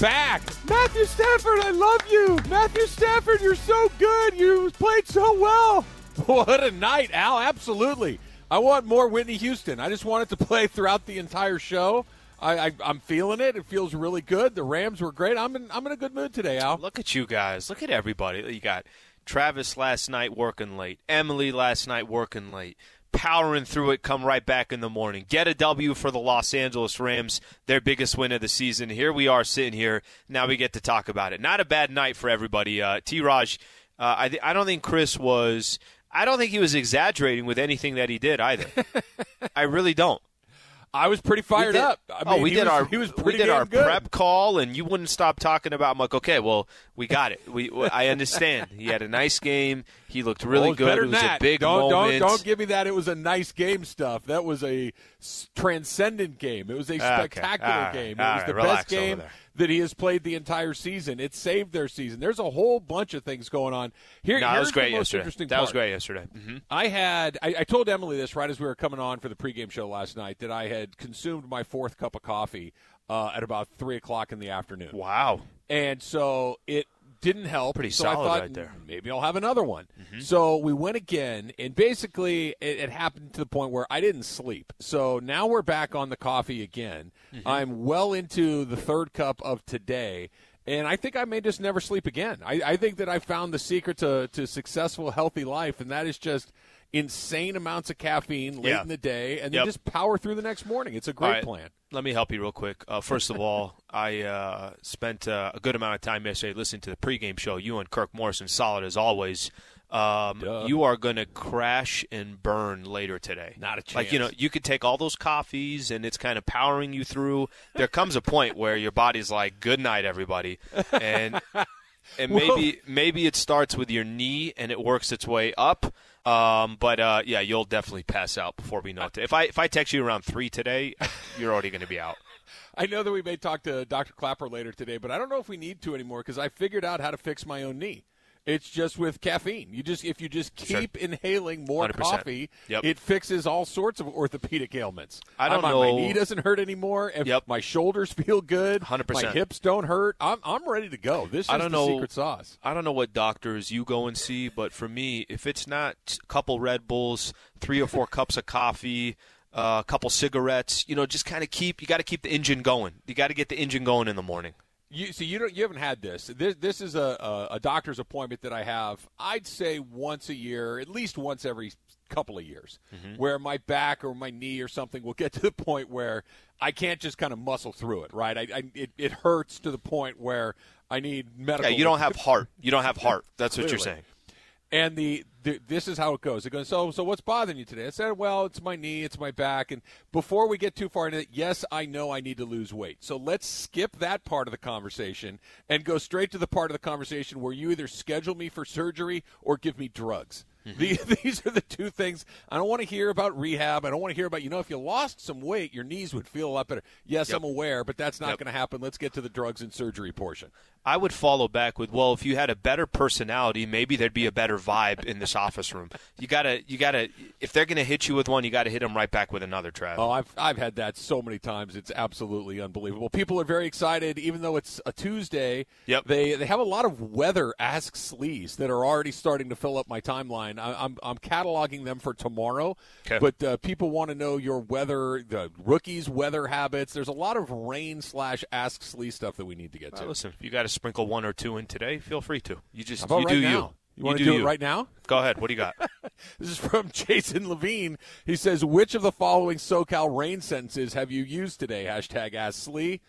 Back. Matthew Stafford, I love you. Matthew Stafford, you're so good. You played so well. What a night, Al. Absolutely. I want more Whitney Houston. I just want it to play throughout the entire show. I, I, I'm feeling it. It feels really good. The Rams were great. I'm in, I'm in a good mood today, Al. Look at you guys. Look at everybody. You got Travis last night working late. Emily last night working late. Powering through it, come right back in the morning. Get a W for the Los Angeles Rams, their biggest win of the season. Here we are sitting here. Now we get to talk about it. Not a bad night for everybody. Uh, T. Raj, uh, I, th- I don't think Chris was. I don't think he was exaggerating with anything that he did either. I really don't. I was pretty fired did, up. I oh, we he did was, our he was we did our good. prep call, and you wouldn't stop talking about. I'm like, okay, well, we got it. We I understand. He had a nice game. He looked really Well, it good. It was a big don't, moment. Don't, don't give me that. It was a nice game stuff. That was a transcendent game. It was a Okay. spectacular right. game. It All was right. the Relax best game that he has played the entire season. It saved their season. There's a whole bunch of things going on here. no, that was great yesterday. interesting That was great yesterday. hmm I had I, I told Emily this right as we were coming on for the pregame show last night that I had consumed my fourth cup of coffee uh, at about three o'clock in the afternoon. Wow. and so it didn't help. Pretty so solid I thought right there. Mm-hmm. maybe I'll have another one. So we went again, and basically it, it happened to the point where I didn't sleep. So now we're back on the coffee again. Mm-hmm. I'm well into the third cup of today. And I think I may just never sleep again. I, I think that I found the secret to, to successful, healthy life, and that is just insane amounts of caffeine late Yeah. in the day, and then Yep. just power through the next morning. It's a great right. plan. Let me help you real quick. Uh, first of all, I uh, spent uh, a good amount of time yesterday listening to the pregame show. You and Kirk Morrison, solid as always. Um, you are going to crash and burn later today. Not a chance. Like you know, you could take all those coffees and it's kind of powering you through. There comes a point where your body's like, "Good night, everybody," and and maybe maybe it starts with your knee and it works its way up. Um, but uh, yeah, you'll definitely pass out before we know it. If I if I text you around three today, you're already going to be out. I know that we may talk to Dr. Clapper later today, but I don't know if we need to anymore because I figured out how to fix my own knee. It's just with caffeine. You just if you just Sure. keep inhaling more 100%. coffee, Yep. it fixes all sorts of orthopedic ailments. I don't I'm- know- My knee doesn't hurt anymore. and Yep. My shoulders feel good. 100%. My hips don't hurt. I'm I'm ready to go. This is I don't the know- secret sauce. I don't know what doctors you go and see, but for me, if it's not a couple Red Bulls, three or four cups of coffee, uh, a couple cigarettes, you know, just kind of keep. You got to keep the engine going. You got to get the engine going in the morning. You see, you don't, you haven't had this. This this is a, a a doctor's appointment that I have. I'd say once a year, at least once every couple of years, Mm-hmm. where my back or my knee or something will get to the point where I can't just kind of muscle through it. Right? I, I it, it hurts to the point where I need medical. Yeah, you don't have heart. You don't have heart. That's what you're saying. And the, the this is how it goes. It goes. So so what's bothering you today? I said, well, it's my knee, it's my back. And before we get too far into it, yes, I know I need to lose weight. So let's skip that part of the conversation and go straight to the part of the conversation where you either schedule me for surgery or give me drugs. The, these are the two things. I don't want to hear about rehab. I don't want to hear about, you know, if you lost some weight, your knees would feel a lot better. Yes, Yep. I'm aware, but that's not Yep. going to happen. Let's get to the drugs and surgery portion. I would follow back with, well, if you had a better personality, maybe there'd be a better vibe in this office room. You gotta, you gotta. If they're gonna hit you with one, you gotta hit them right back with another. Trav. Oh, I've I've had that so many times. It's absolutely unbelievable. People are very excited, even though it's a Tuesday. Yep. They they have a lot of weather Ask Slees that are already starting to fill up my timeline. I, I'm I'm cataloging them for tomorrow. Okay. But uh, people want to know your weather, the rookies' weather habits. There's a lot of rain slash Ask Slees stuff that we need to get Well, to. listen, if you got to sprinkle one or two in today, feel free to. You just you right do now? you. You want to do do, it right now? Go ahead. What do you got? This is from Jason Levine. He says, "Which of the following SoCal rain sentences have you used today?" Hashtag Ask Slee.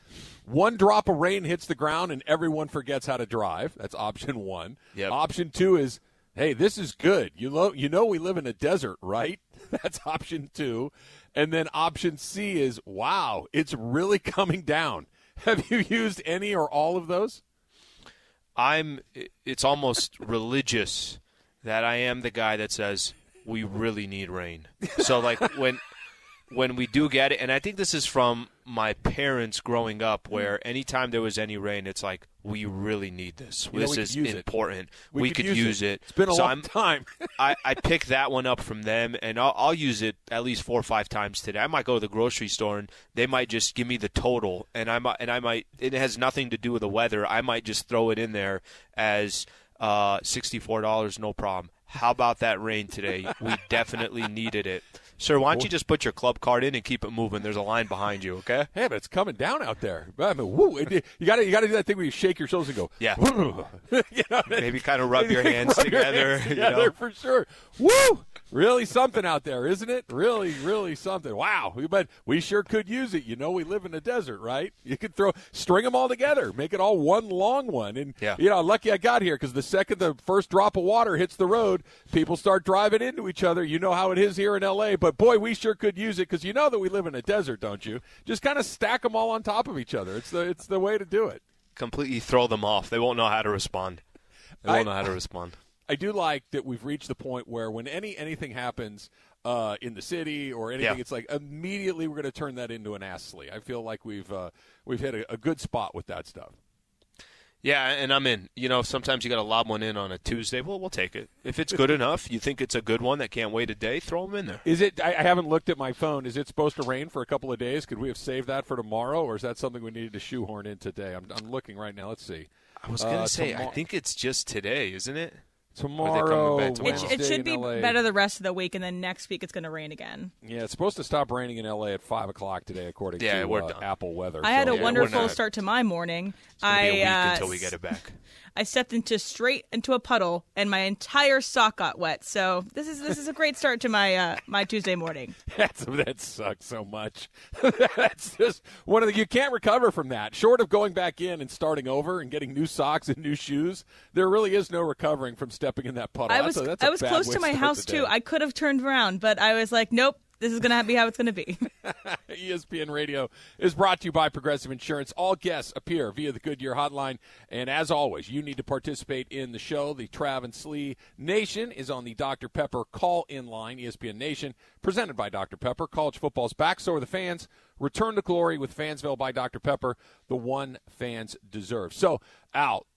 One drop of rain hits the ground and everyone forgets how to drive. That's option one. Yep. Option two is, "Hey, this is good. You know, you know, we live in a desert, right?" That's option two. And then option C is, "Wow, it's really coming down." Have you used any or all of those? I'm. It's almost religious that I am the guy that says we really need rain. So like when when we do get it, and I think this is from my parents growing up, where anytime there was any rain, it's like we really need this. You know, this is it. important. We We, could could, use it. it. It's been a so long I'm, time. I, I pick that one up from them, and I'll, I'll use it at least four or five times today. I might go to the grocery store, and they might just give me the total, and I might, and I might. It has nothing to do with the weather. I might just throw it in there as uh, sixty-four dollars, no problem. How about that rain today? We definitely needed it. Sir, why don't you just put your club card in and keep it moving? There's a line behind you, okay? Hey, but it's coming down out there. I mean, woo, it- you got to you got to do that thing where you shake your shoulders and go. Yeah. you know, Maybe kind of rub your hands Rub your together. you together know? for sure. Woo! Really something out there, isn't it? Really, really something. Wow. But we sure could use it. You know, we live in a desert, right? You could throw string them all together, make it all one long one. And Yeah. you know, lucky I got here because the second the first drop of water hits the road, people start driving into each other. You know how it is here in L.A. But boy, we sure could use it because you know that we live in a desert, don't you? Just kind of stack them all on top of each other. It's the it's the way to do it. Completely throw them off. They won't know how to respond. They I- won't know how to respond. I do like that we've reached the point where when any anything happens uh, in the city or anything, Yeah. it's like immediately we're going to turn that into an Ask Slee. I feel like we've uh, we've hit a, a good spot with that stuff. Yeah, and I'm in. You know, sometimes you got to lob one in on a Tuesday. Well, we'll take it. If it's good enough, you think it's a good one that can't wait a day, throw them in there. Is it? I, I haven't looked at my phone. Is it supposed to rain for a couple of days? Could we have saved that for tomorrow, or is that something we needed to shoehorn in today? I'm, I'm looking right now. Let's see. I was gonna Uh, say, tomorrow- I think it's just today, isn't it? Tomorrow, back tomorrow? It, it should be LA. better the rest of the week, and then next week it's going to rain again. Yeah, it's supposed to stop raining in LA at five o'clock today, according Yeah, to we're uh. Apple Weather. I had a Yeah, wonderful start to my morning. It's gonna I be a week uh, until we get it back. I stepped into straight into a puddle, and my entire sock got wet. So this is this is a great start to my uh, my Tuesday morning. That's, that sucks so much. That's just one of the you can't recover from that. Short of going back in and starting over and getting new socks and new shoes, there really is no recovering from stepping in that puddle. I That's was a- that's a I was close to my house the too. I could have turned around, but I was like, nope. This is gonna be how it's gonna be. ESPN Radio is brought to you by Progressive Insurance. All guests appear via the Goodyear Hotline. And as always, you need to participate in the show. The Trav and Slee Nation is on the Dr. Pepper call in line, ESPN Nation, presented by Dr. Pepper. College football's back, so are the fans. Return to glory with Fansville by Dr. Pepper, the one fans deserve. So, Al,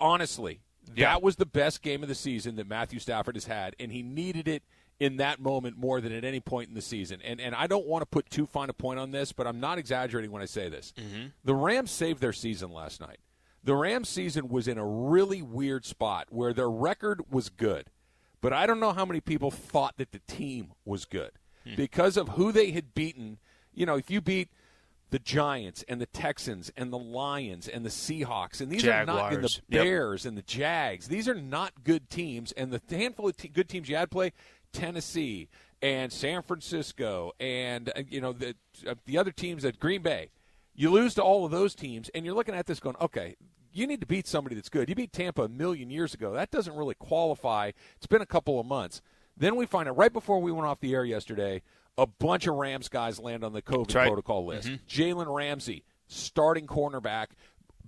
honestly, Yeah. that was the best game of the season that Matthew Stafford has had, and he needed it in that moment more than at any point in the season. And and I don't want to put too fine a point on this, but I'm not exaggerating when I say this. Mm-hmm. The Rams saved their season last night. The Rams season was in a really weird spot where their record was good, but I don't know how many people thought that the team was good hmm. because of who they had beaten. You know, if you beat the Giants and the Texans and the Lions and the Seahawks and these are not in the Jaguars. Yep. Bears and the Jags. These are not good teams. And the handful of good teams you had play, Tennessee and San Francisco and uh, you know the uh, the other teams at Green Bay. You lose to all of those teams, and you're looking at this going, okay. You need to beat somebody that's good. You beat Tampa a million years ago. That doesn't really qualify. It's been a couple of months. Then we find out right before we went off the air yesterday, a bunch of Rams guys land on the COVID right. protocol list. Jalen Ramsey, starting cornerback,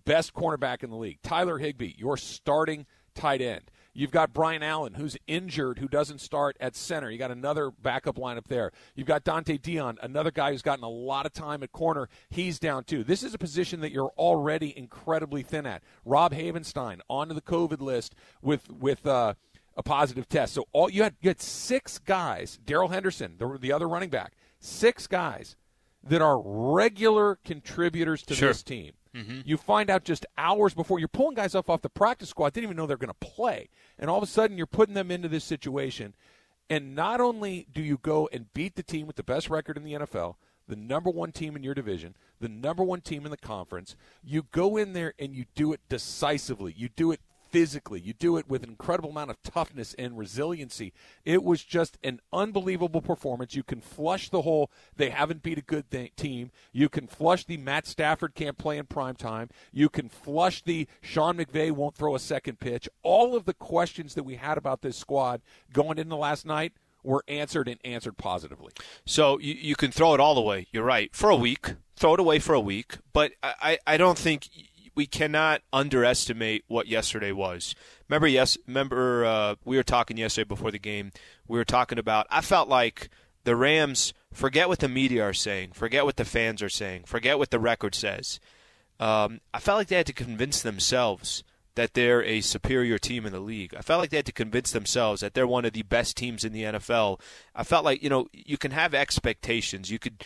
best cornerback in the league. Tyler Higbee, your starting tight end. You've got Brian Allen, who's injured, who doesn't start at center. You got another backup lineup there. You've got Dont'e Deayon, another guy who's gotten a lot of time at corner. He's down too. This is a position that you're already incredibly thin at. Rob Havenstein onto the COVID list with with uh, a positive test. So all you had you had six guys. Darrell Henderson, the, the other running back, six guys that are regular contributors to Sure. this team. Mm-hmm. You find out just hours before you're pulling guys off off the practice squad, didn't even know they're going to play, and all of a sudden you're putting them into this situation. And not only do you go and beat the team with the best record in the NFL, the number one team in your division, the number one team in the conference, you go in there and you do it decisively. You do it physically. You do it with an incredible amount of toughness and resiliency. It was just an unbelievable performance. You can flush the whole they haven't beat a good th- team. You can flush the Matt Stafford can't play in prime time. You can flush the Sean McVay won't throw a second pitch. All of the questions that we had about this squad going into last night were answered and answered positively. So you, you can throw it all away. You're right. For a week, throw it away for a week. But I, I don't think we cannot underestimate what yesterday was. Remember, yes, remember uh, we were talking yesterday before the game. We were talking about. I felt like the Rams. Forget what the media are saying. Forget what the fans are saying. Forget what the record says. Um, I felt like they had to convince themselves that they're a superior team in the league. I felt like they had to convince themselves that they're one of the best teams in the NFL. I felt like, you know, you can have expectations. You could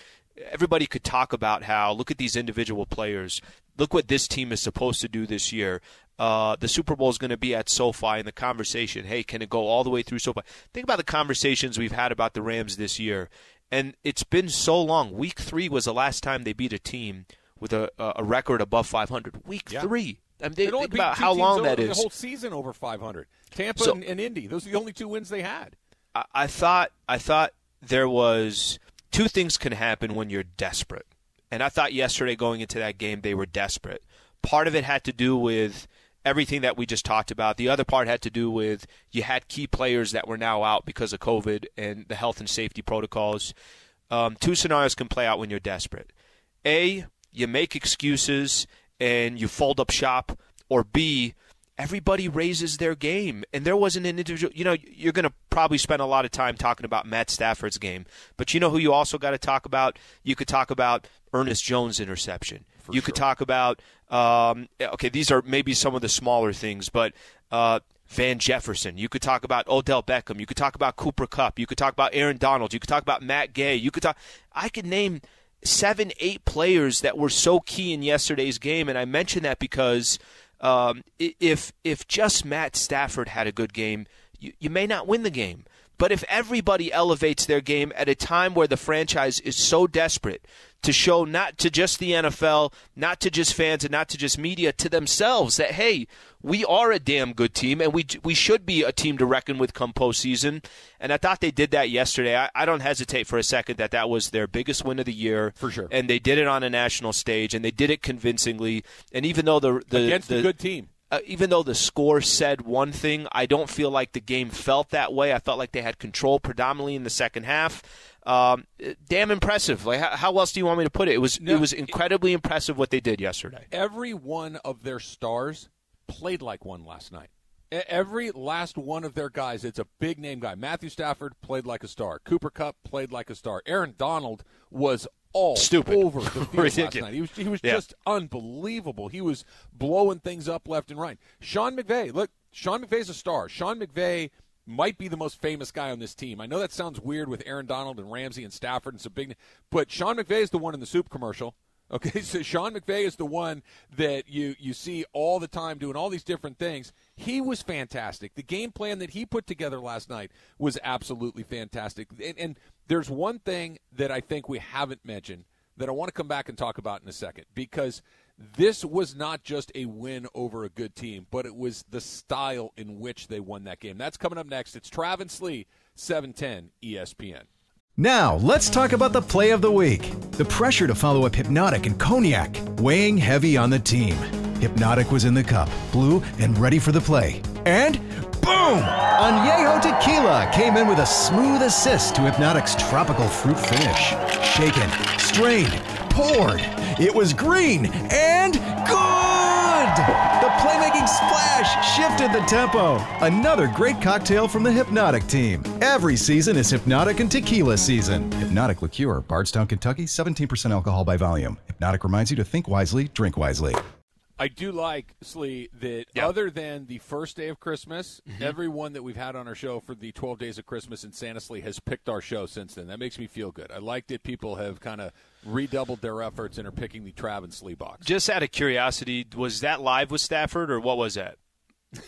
everybody could talk about how look at these individual players. Look what this team is supposed to do this year. Uh, the Super Bowl is going to be at SoFi, and the conversation, hey, can it go all the way through SoFi? Think about the conversations we've had about the Rams this year, and it's been so long. Week three was the last time they beat a team with a, a record above 500. Week Yeah. three. I mean, they, think about how long that The whole season over 500. Tampa So- and, and Indy. Those are the only two wins they had. I, I thought I thought there was two things can happen when you're desperate, and I thought yesterday going into that game they were desperate. Part of it had to do with everything that we just talked about. The other part had to do with you had key players that were now out because of COVID and the health and safety protocols. Um, two scenarios can play out when you're desperate. A, you make excuses and you fold up shop, or B, everybody raises their game. And there wasn't an individual, you know, you're going to probably spend a lot of time talking about Matt Stafford's game, but you know who you also got to talk about? You could talk about Ernest Jones' interception. you could talk about, um, okay, these are maybe some of the smaller things, but. Uh, Van Jefferson. You could talk about Odell Beckham. You could talk about Cooper Kupp. You could talk about Aaron Donald. You could talk about Matt Gay. You could talk. I could name seven, eight players that were so key in yesterday's game, and I mention that because um, if if just Matt Stafford had a good game, you, you may not win the game. But if everybody elevates their game at a time where the franchise is so desperate to show not to just the NFL, not to just fans, and not to just media, to themselves that hey, we are a damn good team, and we we should be a team to reckon with come postseason. And I thought they did that yesterday. I, I don't hesitate for a second that that was their biggest win of the year For sure. And they did it on a national stage, and they did it convincingly. And even though the the, Against the a good team. uh, even though the score said one thing, I don't feel like the game felt that way. I felt like they had control predominantly in the second half. Um, damn impressive. Like how, how else do you want me to put it? It was No, it was incredibly impressive what they did yesterday. Every one of their stars played like one last night. Every last one of their guys, it's a big name guy. Matthew Stafford played like a star. Cooper Kupp played like a star. Aaron Donald was all Stupid. over the field last night. He was, he was Yeah. just unbelievable. He was blowing things up left and right. Sean McVay, look, Sean McVay's a star. Sean McVay might be the most famous guy on this team. I know that sounds weird with Aaron Donald and Ramsey and Stafford and some big, but Sean McVay is the one in the soup commercial. Okay, so Sean McVay is the one that you you see all the time doing all these different things. He was fantastic. The game plan that he put together last night was absolutely fantastic. And, and there's one thing that I think we haven't mentioned that I want to come back and talk about in a second because this was not just a win over a good team, but it was the style in which they won that game. That's coming up next. It's Travis Lee, E 710 ESPN. Now, let's talk about the play of the week. The pressure to follow up Hpnotiq and Cognac, weighing heavy on the team. Hpnotiq was in the cup, blue, and ready for the play. And boom! Añejo Tequila came in with a smooth assist to Hpnotiq's tropical fruit finish. Shaken, strained, poured. It was green and good! The playmaking splash shifted the tempo. Another great cocktail from the Hpnotiq team. Every season is Hpnotiq and Tequila season. Hpnotiq Liqueur, Bardstown, Kentucky, 17% alcohol by volume. Hpnotiq reminds you to think wisely, drink wisely. I do like Slee that Yeah. other than the first day of Christmas, mm-hmm. everyone that we've had on our show for the 12 days of Christmas in Santa Slee has picked our show since then. That makes me feel good. I like that people have kind of redoubled their efforts and are picking the Trav and Slee box. Just out of curiosity, was that live with Stafford or what was that?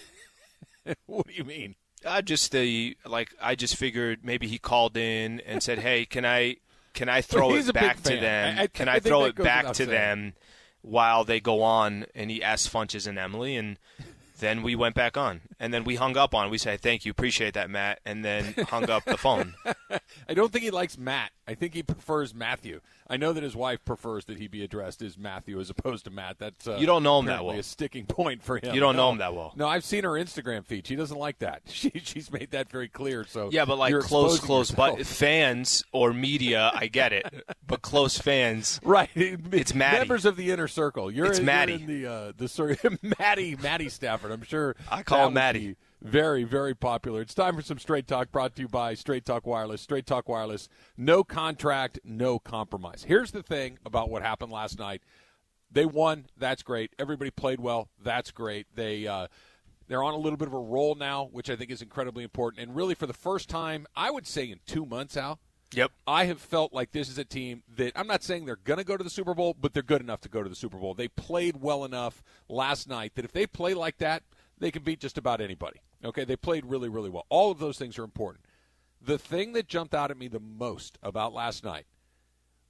what do you mean? I just the like I just figured maybe he called in and said, "Hey, can I can I throw it back to them? I- I- can I I, throw it back to them while they go on?" And he asked Funches and Emily, and Then we went back on, and then we hung up on. We said, "Thank you, appreciate that, Matt," and then hung up the phone. I don't think he likes Matt. I think he prefers Matthew. I know that his wife prefers that he be addressed as Matthew as opposed to Matt. That's uh, You don't know him that well. A sticking point for him. You don't know him that well. No, I've seen her Instagram feed. She doesn't like that. She she's made that very clear. So Yeah, but like close, close, yourself. but fans or media, I get it. But close fans, Right, It's Maddie. Members of the inner circle. You're, It's you're in the uh, the. Maddie, Maddie Stafford. I'm sure. I call him Maddie. be Very, very popular. It's time for some straight talk. Brought to you by Straight Talk Wireless. Straight Talk Wireless. No contract, no compromise. Here's the thing about what happened last night. They won. That's great. Everybody played well. That's great. They. Uh, they're on a little bit of a roll now, which I think is incredibly important. And really, for the first time, I would say in two months, Al, yep. I have felt like this is a team that I'm not saying they're going to go to the Super Bowl, but they're good enough to go to the Super Bowl. They played well enough last night that if they play like that, they can beat just about anybody. Okay, they played really, really well. All of those things are important. The thing that jumped out at me the most about last night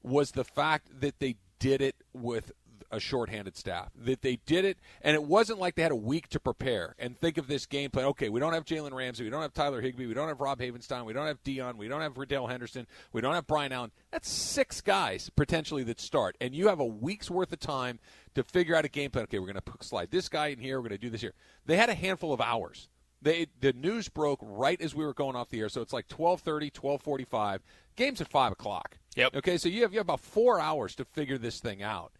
was the fact that they did it with a shorthanded staff. That they did it, and it wasn't like they had a week to prepare and think of this game plan. Okay, we don't have Jalen Ramsey, we don't have Tyler Higbee, we don't have Rob Havenstein, we don't have Deayon, we don't have Darrell Henderson, we don't have Brian Allen. That's six guys potentially that start, and you have a week's worth of time to figure out a game plan. Okay, we're going to slide this guy in here, we're going to do this here. They had a handful of hours. They the news broke right as we were going off the air, so it's like 12:30, 12:45. Game's at five o'clock. Yep. Okay, so you have you have about four hours to figure this thing out.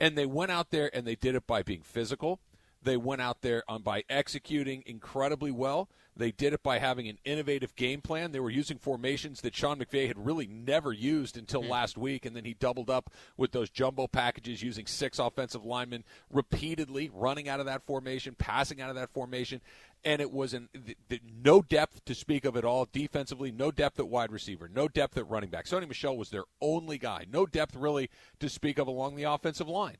And they went out there and they did it by being physical. They went out there on by executing incredibly well. They did it by having an innovative game plan. They were using formations that Sean McVay had really never used until hmm. last week, and then he doubled up with those jumbo packages, using six offensive linemen repeatedly, running out of that formation, passing out of that formation, and it was an, th- th- no depth to speak of at all defensively, no depth at wide receiver, no depth at running back. Sony Michel was their only guy, no depth really to speak of along the offensive line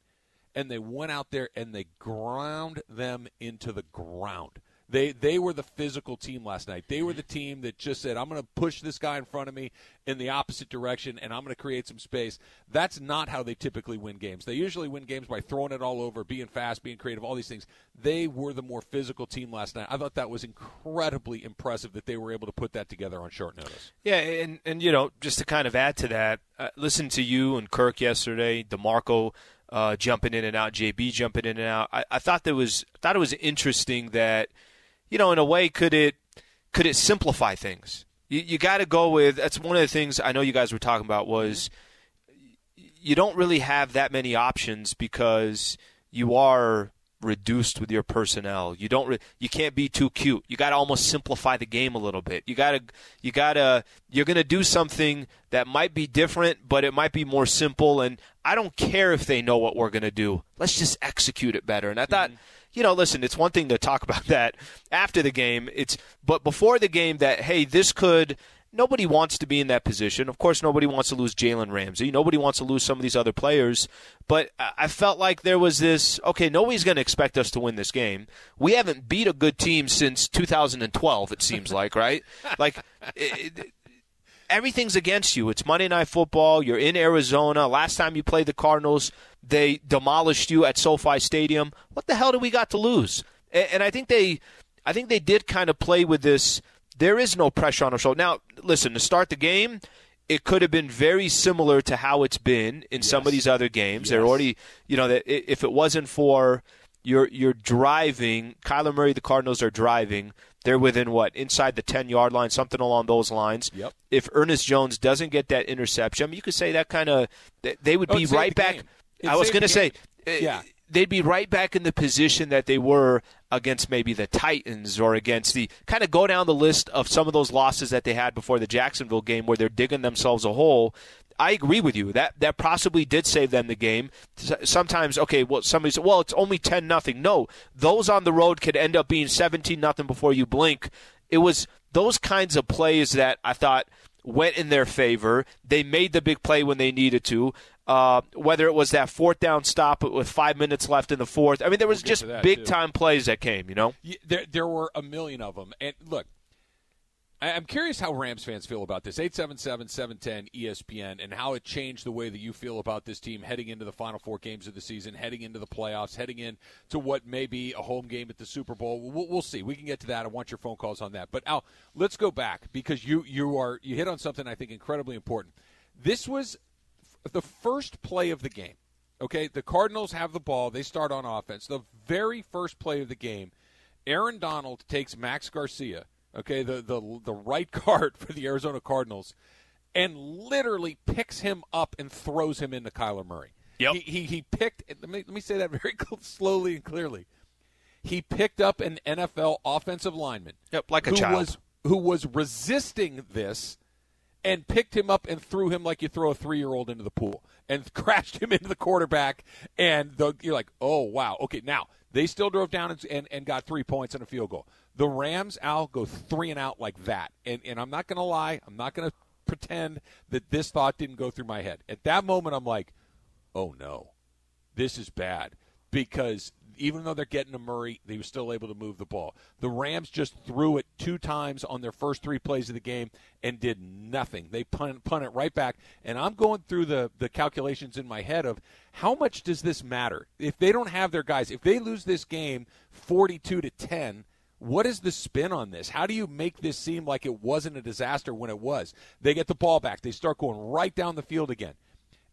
and they went out there and they ground them into the ground. They they were the physical team last night. They were the team that just said, "I'm going to push this guy in front of me in the opposite direction, and I'm going to create some space." That's not how they typically win games. They usually win games by throwing it all over, being fast, being creative, all these things. They were the more physical team last night. I thought that was incredibly impressive that they were able to put that together on short notice. Yeah, and and you know, just to kind of add to that, uh, listen to you and Kirk yesterday, Demarco uh, jumping in and out, JB jumping in and out. I, I thought that was thought it was interesting that, you know, in a way, could it could it simplify things? You, you got to go with that's one of the things I know you guys were talking about was mm-hmm. you don't really have that many options because you are reduced with your personnel. You don't re- you can't be too cute. You got to almost simplify the game a little bit. You got to you got to you're going to do something that might be different, but it might be more simple and I don't care if they know what we're going to do. Let's just execute it better. And I thought mm-hmm. You know, listen, it's one thing to talk about that after the game. It's but before the game that hey, this could nobody wants to be in that position. Of course, nobody wants to lose Jalen Ramsey. Nobody wants to lose some of these other players. But I felt like there was this okay, nobody's going to expect us to win this game. We haven't beat a good team since 2012, it seems like, right? Like, it- everything's against you. It's Monday Night Football. You're in Arizona. Last time you played the Cardinals, they demolished you at SoFi Stadium. What the hell do we got to lose? A- And I think they, I think they did kind of play with this. There is no pressure on our shoulder. Now, listen, to start the game, it could have been very similar to how it's been in some of these other games. They're already, you know, that if it wasn't for you're you're driving, Kyler Murray, the Cardinals are driving. They're within what inside the ten yard line, something along those lines. Yep. If Ernest Jones doesn't get that interception, I mean, you could say that kind of they would Oh, be right back. I was going to say, uh, Yeah. they'd be right back in the position that they were against maybe the Titans or against the kind of go down the list of some of those losses that they had before the Jacksonville game where they're digging themselves a hole. I agree with you. That that possibly did save them the game. Sometimes, okay, well, somebody said, well, it's only ten nothing. No, those on the road could end up being seventeen nothing before you blink. It was those kinds of plays that I thought went in their favor. They made the big play when they needed to. Uh, whether it was that fourth down stop with five minutes left in the fourth, I mean, there was get just big too. time plays that came. You know, there there were a million of them and look I'm curious how Rams fans feel about this 877 710 ESPN and how it changed the way that you feel about this team heading into the final four games of the season, heading into the playoffs, heading into what may be a home game at the Super Bowl. We'll, we'll see. We can get to that. I want your phone calls on that. But Al, let's go back because you you are you hit on something I think incredibly important. This was the first play of the game. Okay, the Cardinals have the ball. They start on offense. The very first play of the game, Aaron Donald takes Max Garcia, okay, the the the right guard for the Arizona Cardinals, and literally picks him up and throws him into Kyler Murray. Yep. He he, he picked. Let me let me say that very slowly and clearly. He picked up an NFL offensive lineman. Yep, like a who child. was who was resisting this and picked him up and threw him like you throw a three-year-old into the pool and crashed him into the quarterback. And the, you're like, oh wow, okay. Now they still drove down and, and, and got three points and a field goal. The Rams, Al, go three and out like that. And and I'm not going to lie, I'm not going to pretend that this thought didn't go through my head. At that moment, I'm like, oh no, this is bad because even though they're getting to Murray, they were still able to move the ball. The Rams just threw it two times on their first three plays of the game and did nothing. They punt, punt it right back. And I'm going through the, the calculations in my head of how much does this matter? If they don't have their guys, if they lose this game 42 to 10, what is the spin on this? How do you make this seem like it wasn't a disaster when it was? They get the ball back. They start going right down the field again.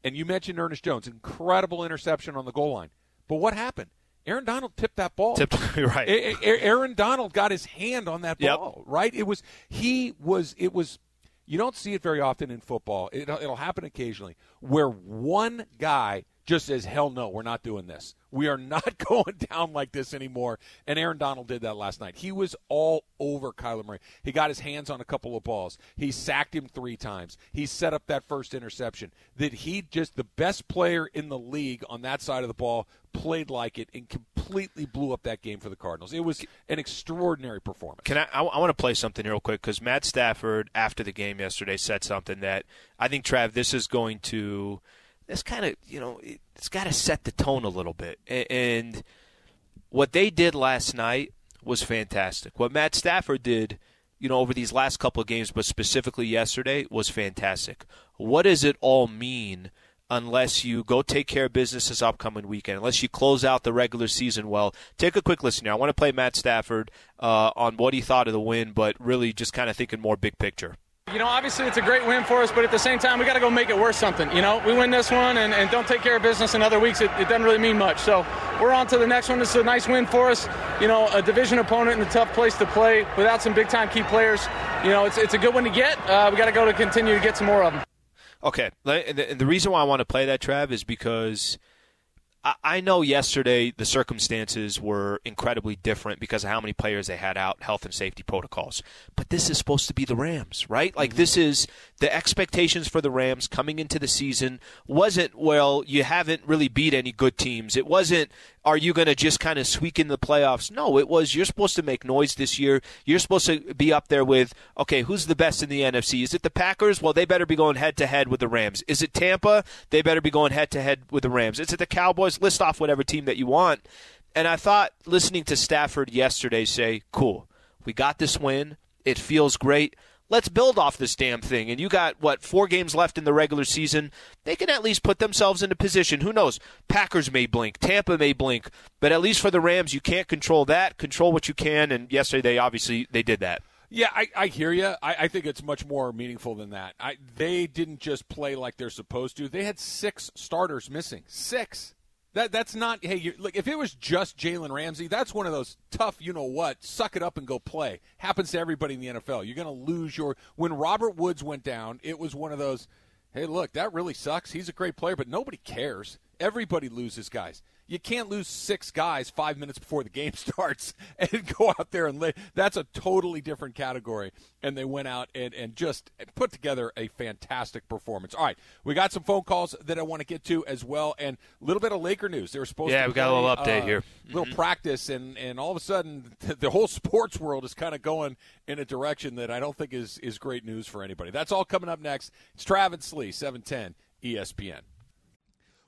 And you mentioned Ernest Jones, incredible interception on the goal line. But what happened? Aaron Donald tipped that ball. Tipped- right. Aaron Donald got his hand on that Yep. ball, right? It was he was it was you don't see it very often in football. It, it'll happen occasionally where one guy just says, "Hell no, we're not doing this. We are not going down like this anymore." And Aaron Donald did that last night. He was all over Kyler Murray. He got his hands on a couple of balls. He sacked him three times. He set up that first interception. That he just the best player in the league on that side of the ball played like it and completely blew up that game for the Cardinals. It was an extraordinary performance. Can I? I, I want to play something real quick because Matt Stafford after the game yesterday said something that I think Trav, this is going to, this kind of you know, it, it's got to set the tone a little bit. And what they did last night was fantastic. What Matt Stafford did, you know, over these last couple of games, but specifically yesterday, was fantastic. What does it all mean? Unless you go take care of business this upcoming weekend, unless you close out the regular season well, take a quick listen here. I want to play Matt Stafford uh, on what he thought of the win, but really just kind of thinking more big picture. You know, obviously it's a great win for us, but at the same time, we got to go make it worth something. You know, we win this one and, and don't take care of business in other weeks, it, it doesn't really mean much. So we're on to the next one. This is a nice win for us. You know, a division opponent and a tough place to play without some big time key players. You know, it's, it's a good one to get. Uh, we got to go to continue to get some more of them. Okay, the, the reason why I want to play that, Trav, is because I, know yesterday the circumstances were incredibly different because of how many players they had out, health and safety protocols. But this is supposed to be the Rams, right? Like mm-hmm. this is the expectations for the Rams coming into the season wasn't well, you haven't really beat any good teams. It wasn't are you going to just kind of squeak in the playoffs? No, it was you're supposed to make noise this year. You're supposed to be up there with okay, who's the best in the NFC? Is it the Packers? Well, they better be going head to head with the Rams. Is it Tampa? They better be going head to head with the Rams. Is it the Cowboys? List off whatever team that you want. And I thought listening to Stafford yesterday say, "Cool, we got this win. It feels great." Let's build off this damn thing. And you got, what, four games left in the regular season? They can at least put themselves into position. Who knows? Packers may blink. Tampa may blink. But at least for the Rams, you can't control that. Control what you can. And yesterday, they obviously they did that. Yeah, I, I hear you. I, I think it's much more meaningful than that. I, they didn't just play like they're supposed to. They had six starters missing. Six. That that's not. Hey, look. If it was just Jalen Ramsey, that's one of those tough. You know what? Suck it up and go play. Happens to everybody in the NFL. You're going to lose your. When Robert Woods went down, it was one of those. Hey, look, that really sucks. He's a great player, but nobody cares. Everybody loses guys. You can't lose six guys five minutes before the game starts and go out there and lay. That's a totally different category. And they went out and, and just put together a fantastic performance. All right, we got some phone calls that I want to get to as well, and a little bit of Laker news. They were supposed Yeah, to we got a little update uh, here. little practice, and, and all of a sudden the whole sports world is kind of going in a direction that I don't think is, is great news for anybody. That's all coming up next. It's Travis Lee, 710 ESPN.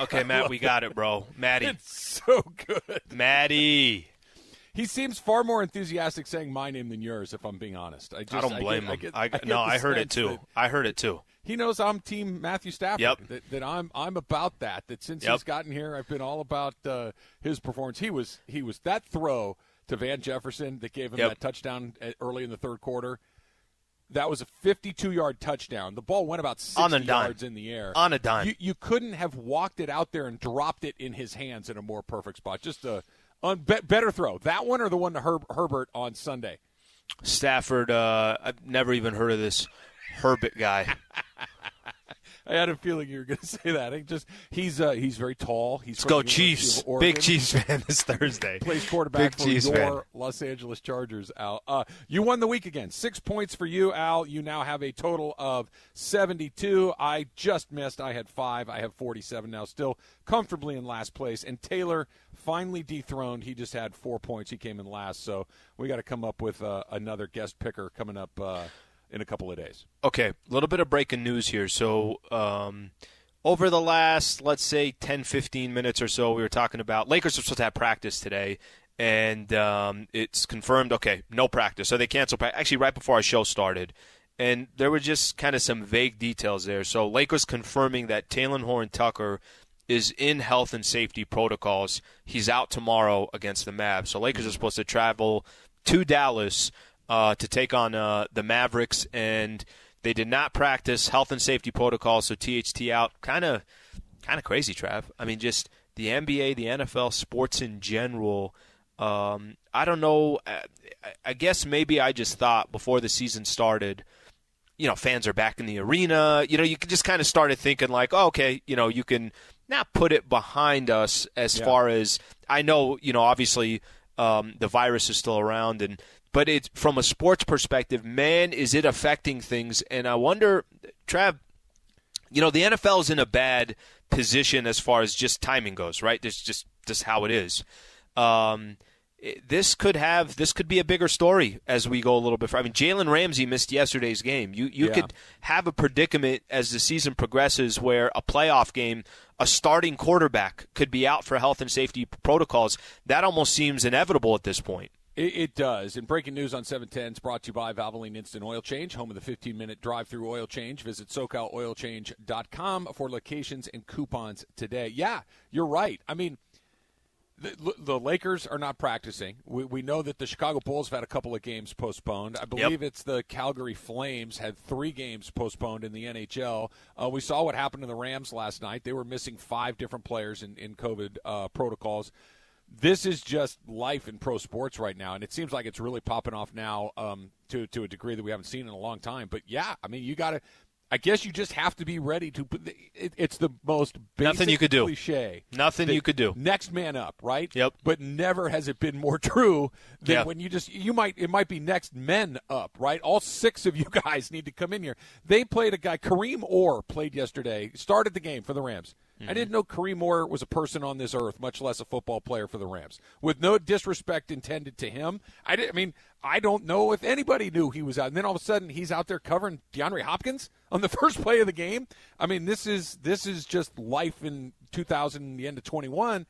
Okay, Matt, we got it, bro. Maddie. It's so good. Maddie. He seems far more enthusiastic saying my name than yours, if I'm being honest. I, just, I don't blame get, him. I get, I, no, I heard it too. I heard it too. He knows I'm Team Matthew Stafford. Yep. That, that I'm I'm about that. That since Yep. he's gotten here, I've been all about uh, his performance. He was he was that throw to Van Jefferson that gave him Yep. that touchdown early in the third quarter. That was a 52 yard touchdown. The ball went about 60 On yards in the air. On a dime. You, you couldn't have walked it out there and dropped it in his hands in a more perfect spot. Just a un, be, better throw. That one or the one to Herb, Herbert on Sunday. Stafford, uh, I've never even heard of this Herbert guy. I had a feeling you were going to say that. He just he's uh, he's very tall. He's Let's go the Chiefs. Big Chiefs fan this Thursday. plays quarterback Big for Chiefs your fan. Los Angeles Chargers, Al. Uh, you won the week again. Six points for you, Al. You now have a total of 72. I just missed. I had five. I have 47 now, still comfortably in last place. And Taylor finally dethroned. He just had four points. He came in last. So we got to come up with uh, another guest picker coming up uh, in a couple of days. Okay, a little bit of breaking news here. So, um, over the last, let's say, 10, 15 minutes or so, we were talking about Lakers are supposed to have practice today, and um, it's confirmed, okay, no practice. So they canceled practice. Actually, right before our show started. And there were just kind of some vague details there. So, Lakers confirming that Talen Horton-Tucker is in health and safety protocols. He's out tomorrow against the Mavs. So, Lakers are supposed to travel to Dallas uh, to take on uh, the Mavericks, and they did not practice health and safety protocols, so THT out. Kind of, kind of crazy, Trav. I mean, just the NBA, the NFL, sports in general. Um, I don't know. I, I guess maybe I just thought before the season started, you know, fans are back in the arena. You know, you can just kind of started thinking like, oh, okay, you know, you can not put it behind us as Yeah. far as I know. You know, obviously um, the virus is still around, and but it's from a sports perspective, man, is it affecting things? And I wonder, Trav, you know, the NFL is in a bad position as far as just timing goes, right? This just just how it is. Um, it- this could have this could be a bigger story as we go a little bit. further. I mean, Jalen Ramsey missed yesterday's game. You you Yeah. could have a predicament as the season progresses where a playoff game, a starting quarterback could be out for health and safety protocols. That almost seems inevitable at this point. It, it does. And breaking news on 710 is brought to you by Valvoline Instant Oil Change, home of the 15 minute drive through oil change. Visit SoCalOilChange.com for locations and coupons today. Yeah, you're right. I mean, the, the Lakers are not practicing. We, we know that the Chicago Bulls have had a couple of games postponed. I believe it's the Calgary Flames had three games postponed in the NHL. Uh, we saw what happened to the Rams last night. They were missing five different players in, in COVID uh, protocols. This is just life in pro sports right now, and it seems like it's really popping off now um, to to a degree that we haven't seen in a long time. But yeah, I mean, you got to. I guess you just have to be ready to. put the- It, it's the most basic Nothing you could do. Cliche. Nothing you could do. Next man up, right? Yep. But never has it been more true than when you just you might it might be next men up, right? All six of you guys need to come in here. They played a guy Kareem Orr played yesterday, started the game for the Rams. I didn't know Kareem Moore was a person on this earth, much less a football player for the Rams. With no disrespect intended to him, I I mean, I don't know if anybody knew he was out. And then all of a sudden, he's out there covering DeAndre Hopkins on the first play of the game. I mean, this is this is just life in 2000, the end of 21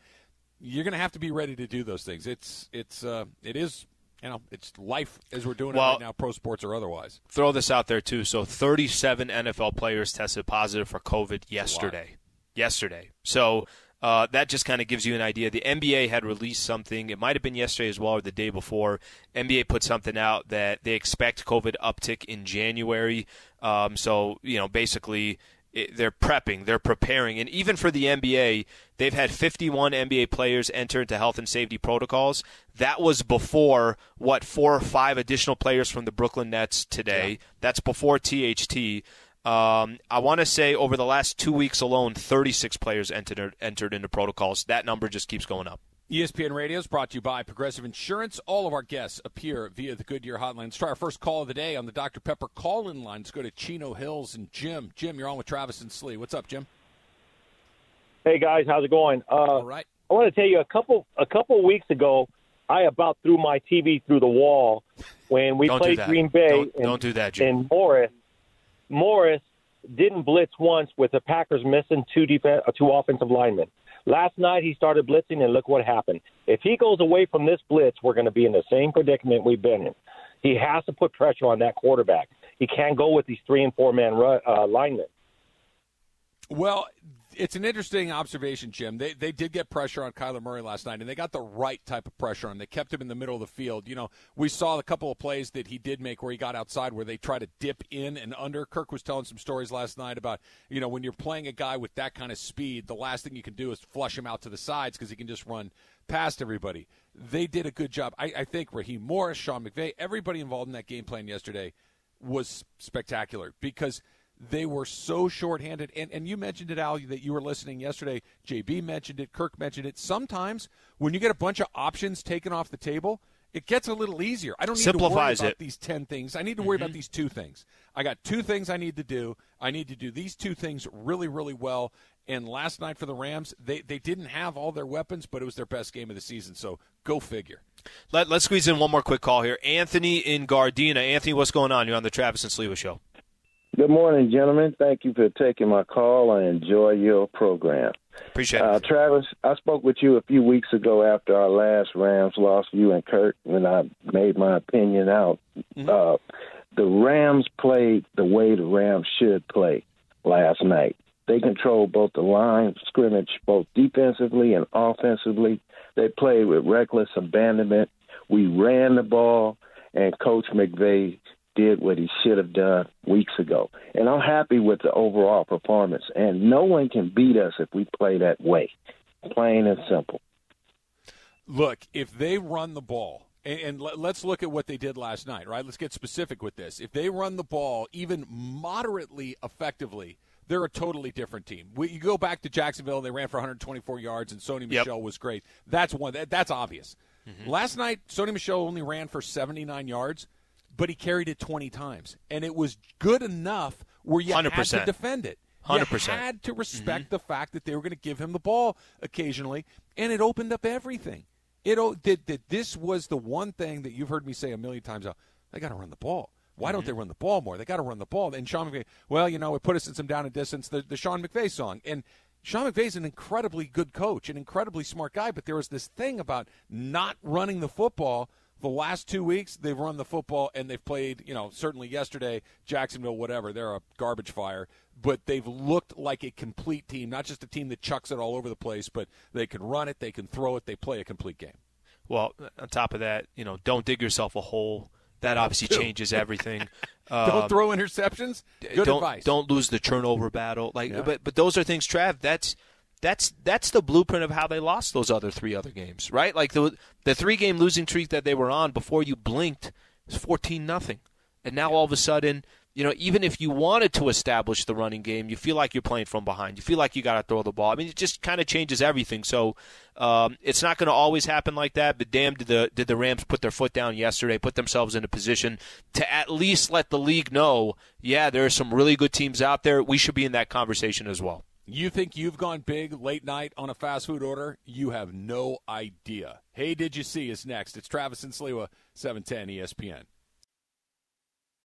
you're going to have to be ready to do those things. It's it's uh, it is you know it's life as we're doing Well- it right now, pro sports or otherwise. throw this out there too. So 37 NFL players tested positive for COVID yesterday. Yesterday. So uh, that just kind of gives you an idea. The NBA had released something. It might have been yesterday as well or the day before. NBA put something out that they expect COVID uptick in January. Um, so you know, basically it, they're prepping, they're preparing, and even for the NBA, they've had 51 NBA players enter into health and safety protocols. That was before what four or five additional players from the Brooklyn Nets today. Yeah. That's before THT. Um, I want to say over the last two weeks alone, 36 players entered entered into protocols. That number just keeps going up. ESPN Radio is brought to you by Progressive Insurance. All of our guests appear via the Goodyear hotline. Let's try our first call of the day on the Dr. Pepper call-in line. Let's go to Chino Hills and Jim. Jim, you're on with Travis and Slee. What's up, Jim? Hey guys, how's it going? Uh, All right. I want to tell you a couple a couple weeks ago, I about threw my TV through the wall when we played Green Bay. Don't, and, don't do that, Jim. And Morris, Morris didn't blitz once with the Packers missing two defense, uh, two offensive linemen. Last night he started blitzing, and look what happened. If he goes away from this blitz, we're going to be in the same predicament we've been in. He has to put pressure on that quarterback. He can't go with these three and four man uh, linemen. Well, it's an interesting observation, Jim. They they did get pressure on Kyler Murray last night, and they got the right type of pressure on. They kept him in the middle of the field. You know, we saw a couple of plays that he did make where he got outside, where they try to dip in and under. Kirk was telling some stories last night about you know when you're playing a guy with that kind of speed, the last thing you can do is flush him out to the sides because he can just run past everybody. They did a good job. I, I think Raheem Morris, Sean McVay, everybody involved in that game plan yesterday was spectacular because – they were so shorthanded. And, and you mentioned it, Al, that you were listening yesterday. JB mentioned it. Kirk mentioned it. Sometimes when you get a bunch of options taken off the table, it gets a little easier. I don't need Simplifies to worry about it. these 10 things. I need to worry mm-hmm. about these two things. I got two things I need to do. I need to do these two things really, really well. And last night for the Rams, they, they didn't have all their weapons, but it was their best game of the season. So go figure. Let, us squeeze in one more quick call here. Anthony in Gardena. Anthony, what's going on? You're on the Travis and Sliwa show. Good morning, gentlemen. Thank you for taking my call. I enjoy your program. Appreciate it. uh. Travis, I spoke with you a few weeks ago after our last Rams loss, you and Kurt, when I made my opinion out. Mm-hmm. Uh, the Rams played the way the Rams should play last night. They controlled both the line scrimmage, both defensively and offensively. They played with reckless abandonment. We ran the ball, and Coach McVay did what he should have done weeks ago. And I'm happy with the overall performance. And no one can beat us if we play that way. Plain and simple. Look, if they run the ball, and, and let's look at what they did last night, right? Let's get specific with this. If they run the ball even moderately effectively, they're a totally different team. We, you go back to Jacksonville, and they ran for 124 yards, and Sony Michel yep. was great. That's one. That, that's obvious. Mm-hmm. Last night, Sony Michel only ran for 79 yards but he carried it 20 times. And it was good enough where you 100%. had to defend it. 100%. You had to respect mm-hmm. the fact that they were going to give him the ball occasionally, and it opened up everything. It did that. This was the one thing that you've heard me say a million times. Now, they got to run the ball. Why don't mm-hmm. they run the ball more? They got to run the ball. And Sean McVay, well, you know, it put us in some down and distance. The, the Sean McVay song, and Sean McVay's an incredibly good coach, an incredibly smart guy. But there was this thing about not running the football the last two weeks they've run the football and they've played you know certainly yesterday jacksonville whatever they're a garbage fire. But they've looked like a complete team not just a team that chucks it all over the place but they can run it they can throw it they play a complete game. Well on top of that you know don't dig yourself a hole. That obviously changes everything. Don't um, throw interceptions? good don't, advice. don't lose the turnover battle. Like yeah. but but those are things trav that's that's that's the blueprint of how they lost those other three other games, right? Like the the three game losing streak that they were on before you blinked was fourteen nothing, and now all of a sudden, you know, even if you wanted to establish the running game, you feel like you're playing from behind. You feel like you got to throw the ball. I mean, it just kind of changes everything. So um, it's not going to always happen like that. But damn, did the did the Rams put their foot down yesterday? Put themselves in a position to at least let the league know, yeah, there are some really good teams out there. We should be in that conversation as well. You think you've gone big late night on a fast food order? You have no idea. Hey, did you see is next. It's Travis and Sliwa, 710 ESPN.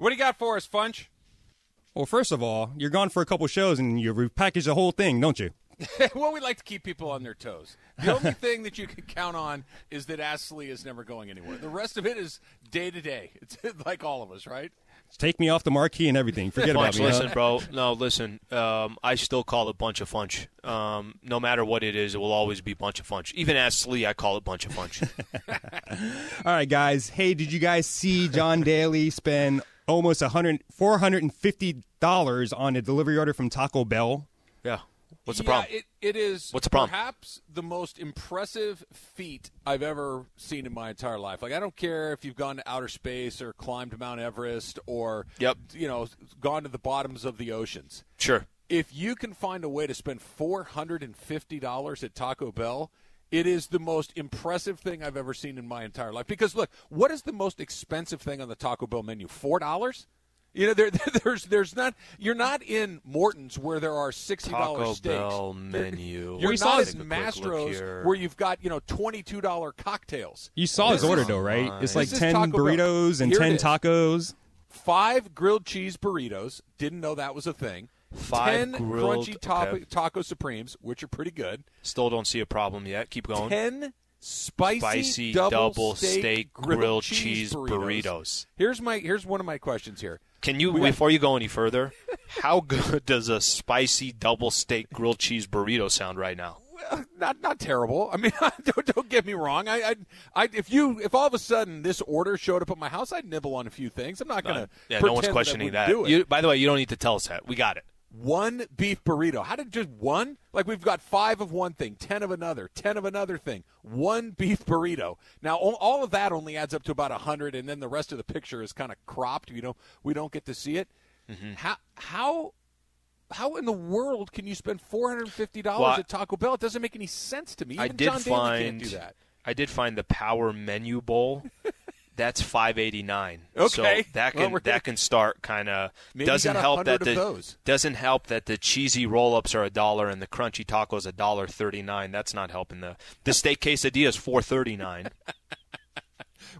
What do you got for us, Funch? Well, first of all, you're gone for a couple shows and you repackage the whole thing, don't you? well, we like to keep people on their toes. The only thing that you can count on is that Astley is never going anywhere. The rest of it is day to day. It's like all of us, right? Take me off the marquee and everything. Forget about Funch, me. listen, huh? bro. No, listen. Um, I still call it bunch of funch. Um, no matter what it is, it will always be bunch of funch. Even as Lee, I call it bunch of funch. All right, guys. Hey, did you guys see John Daly spend almost 100 $450 on a delivery order from Taco Bell? yeah. What's the yeah, problem? It, it is What's the problem? perhaps the most impressive feat I've ever seen in my entire life. Like I don't care if you've gone to outer space or climbed Mount Everest or Yep. you know gone to the bottoms of the oceans. Sure. If you can find a way to spend four hundred and fifty dollars at Taco Bell, it is the most impressive thing I've ever seen in my entire life. Because look, what is the most expensive thing on the Taco Bell menu? Four dollars. You know, there, there's, there's not. You're not in Morton's where there are sixty Taco dollars steaks. Bell menu. You're We saw not his- in Take a quick look Mastro's where you've got you know twenty two dollar cocktails. You saw his order, is- though, right? It's like is 10 Taco Bell. burritos and Here 10 is. tacos. Five grilled cheese burritos. Didn't know that was a thing. Five Ten grilled- crunchy taco, okay. taco supremes, which are pretty good. Still don't see a problem yet. Keep going. Ten spicy, Spicy double, double steak, steak grilled, grilled cheese cheese burritos. burritos. Here's my here's one of my questions here. Can you, We before you go any further, how good does a spicy double steak grilled cheese burrito sound right now? Not not terrible. I mean, don't, don't get me wrong. I, I, I, if you, if all of a sudden this order showed up at my house, I'd nibble on a few things. I'm not going to. Yeah, no one's questioning that. You, by the way, you don't need to tell us that. We got it. One beef burrito. How did just one? Like we've got five of one thing, ten of another, ten of another thing. One beef burrito. Now all, of that only adds up to about a hundred, and then the rest of the picture is kind of cropped. You know, we don't get to see it. Mm-hmm. How how how in the world can you spend four hundred and fifty dollars Well, at Taco Bell? It doesn't make any sense to me. Even I did John find can't do that. I did find the Power Menu Bowl. That's five eighty nine. Okay. so that can we're- that can start kind of doesn't help that the those. doesn't help that the cheesy roll ups are a dollar and the crunchy tacos a dollar thirty nine. That's not helping the the steak quesadilla is four thirty nine.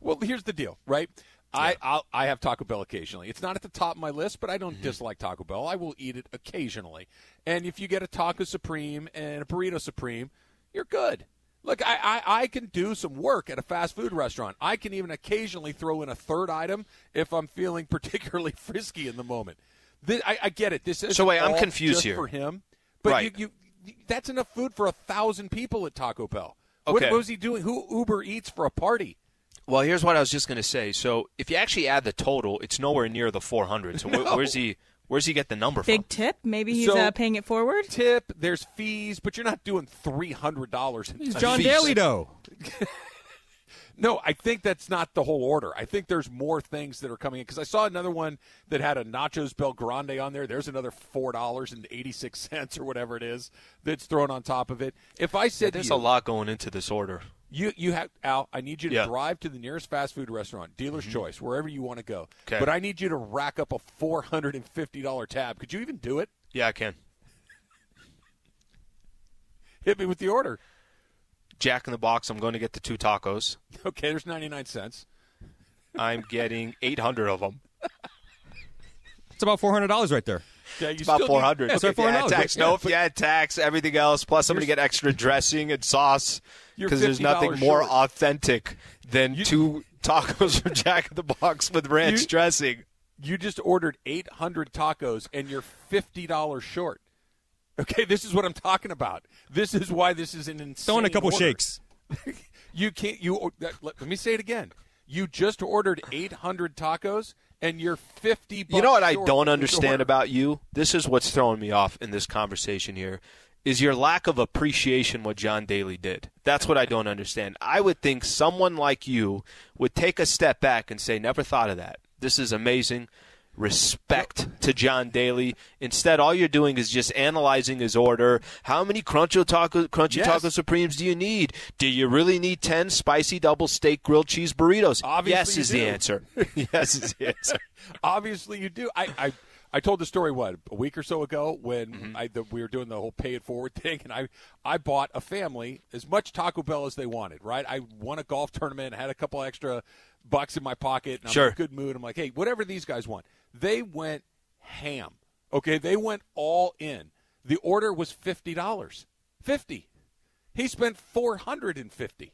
Well, here's the deal, right? I I'll, I have Taco Bell occasionally. It's not at the top of my list, but I don't mm-hmm. dislike Taco Bell. I will eat it occasionally. And if you get a Taco Supreme and a Burrito Supreme, you're good. Look, I, I, I can do some work at a fast food restaurant. I can even occasionally throw in a third item if I'm feeling particularly frisky in the moment. This, I, I get it. This is So wait, I'm confused here. for him, but Right. you, you that's enough food for a thousand people at Taco Bell. What, Okay. what was he doing? Who Uber eats for a party? Well, here's what I was just going to say. So if you actually add the total, it's nowhere near the four hundred. So where, No. where's he? Where's he get the number Big from? Big tip. Maybe he's So- uh, paying it forward. tip, there's fees, but you're not doing three hundred dollars. In fees. He's John Daly, though. No, I think that's not the whole order. I think there's more things that are coming in because I saw another one that had a nachos Bel Grande on there. There's another four dollars and eighty six cents or whatever it is that's thrown on top of it. If I said to There's you, a lot going into this order. You you have Al. I need you to Yeah. Mm-hmm. drive to the nearest fast food restaurant, dealer's choice, wherever you want to go. 'Kay. But I need you to rack up a four hundred and fifty dollar tab. Could you even do it? Yeah, I can. Hit me with the order. Jack in the Box. I'm going to get the two tacos. Okay, there's ninety nine cents. I'm getting 800 of them. It's about $400 right there. Yeah, you It's about still need- 400. That's right, If you add 400. tax, Yeah, no, if but- you add tax, everything else, plus I'm going to get extra dressing and sauce because there's $50 nothing more short. authentic than two tacos from Jack in the Box with ranch You- dressing. You just ordered 800 tacos and you're $50 short. Okay, this is what I'm talking about. This is why this is an insane Throw in a couple order. shakes. You can't you let, let me say it again. You just ordered 800 tacos and you're 50 bucks You know what I don't understand about you? This is what's throwing me off in this conversation here. Is your lack of appreciation what John Daly did? That's what I don't understand. I would think someone like you would take a step back and say, "Never thought of that. This is amazing. Respect to John Daly. Instead, all you're doing is just analyzing his order. How many crunchy taco, crunchy Yes. taco supremes do you need? Do you really need ten spicy double steak grilled cheese burritos? Obviously yes, is the do. answer. yes, is the answer. Obviously, you do. I, I, I told the story what a week or so ago when Mm-hmm. I, the, we were doing the whole pay it forward thing, and I, I bought a family as much Taco Bell as they wanted. Right, I won a golf tournament, had a couple extra bucks in my pocket, and I'm Sure. in a good mood. I'm like, hey, whatever these guys want. They went ham. Okay, they went all in. The order was fifty dollars. Fifty. He spent four hundred and fifty.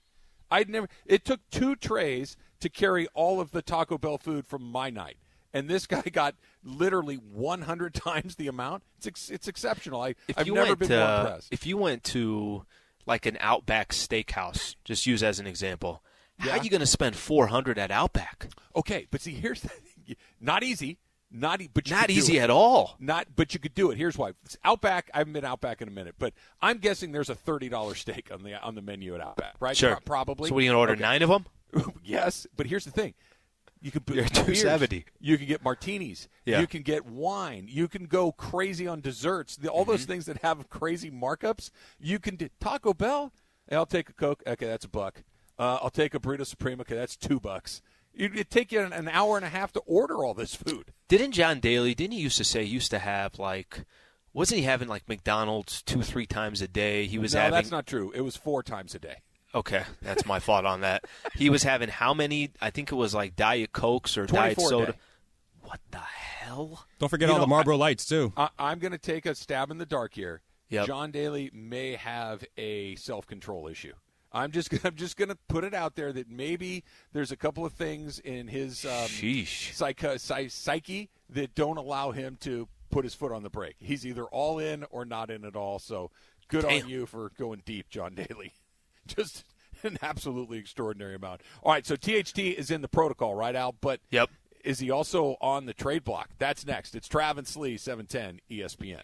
I'd never. It took two trays to carry all of the Taco Bell food from my night, and this guy got literally one hundred times the amount. It's ex- it's exceptional. I If I've you never been to, more impressed. If you went to like an Outback Steakhouse, just use as an example, how are you going to spend four hundred at Outback? Okay, but see, here's the thing. not easy. Not e- but Not easy at all. Not, but you could do it. Here's why. It's Outback. I haven't been Outback in a minute, but I'm guessing there's a thirty dollars steak on the on the menu at Outback, right? Sure. Pro- probably. So what are you going to order? Okay. Nine of them? yes, but here's the thing. You can put 270. You can get martinis. Yeah. You can get wine. You can go crazy on desserts. The, all those Mm-hmm. things that have crazy markups. You can do Taco Bell. Hey, I'll take a Coke. Okay, that's a buck. Uh, I'll take a burrito supreme. Okay, that's two bucks. It'd take you an, an hour and a half to order all this food. Didn't John Daly? Didn't he used to say he used to have like? Wasn't he having like McDonald's two three times a day? He was no, having. that's not true. It was four times a day. Okay, that's my fault on that. He was having how many? I think it was like Diet Cokes or Diet 24 Soda. day. What the hell? Don't forget You all the know, Marlboro Lights too. I, I'm going to take a stab in the dark here. Yep. John Daly may have a self control issue. I'm just I'm just going to put it out there that maybe there's a couple of things in his um, psycho, psy- psyche that don't allow him to put his foot on the brake. He's either all in or not in at all. So good on you for going deep, John Daly. Just an absolutely extraordinary amount. All right, so THT is in the protocol, right, Al? But Yep. is he also on the trade block? That's next. It's Travis Lee, 710 ESPN.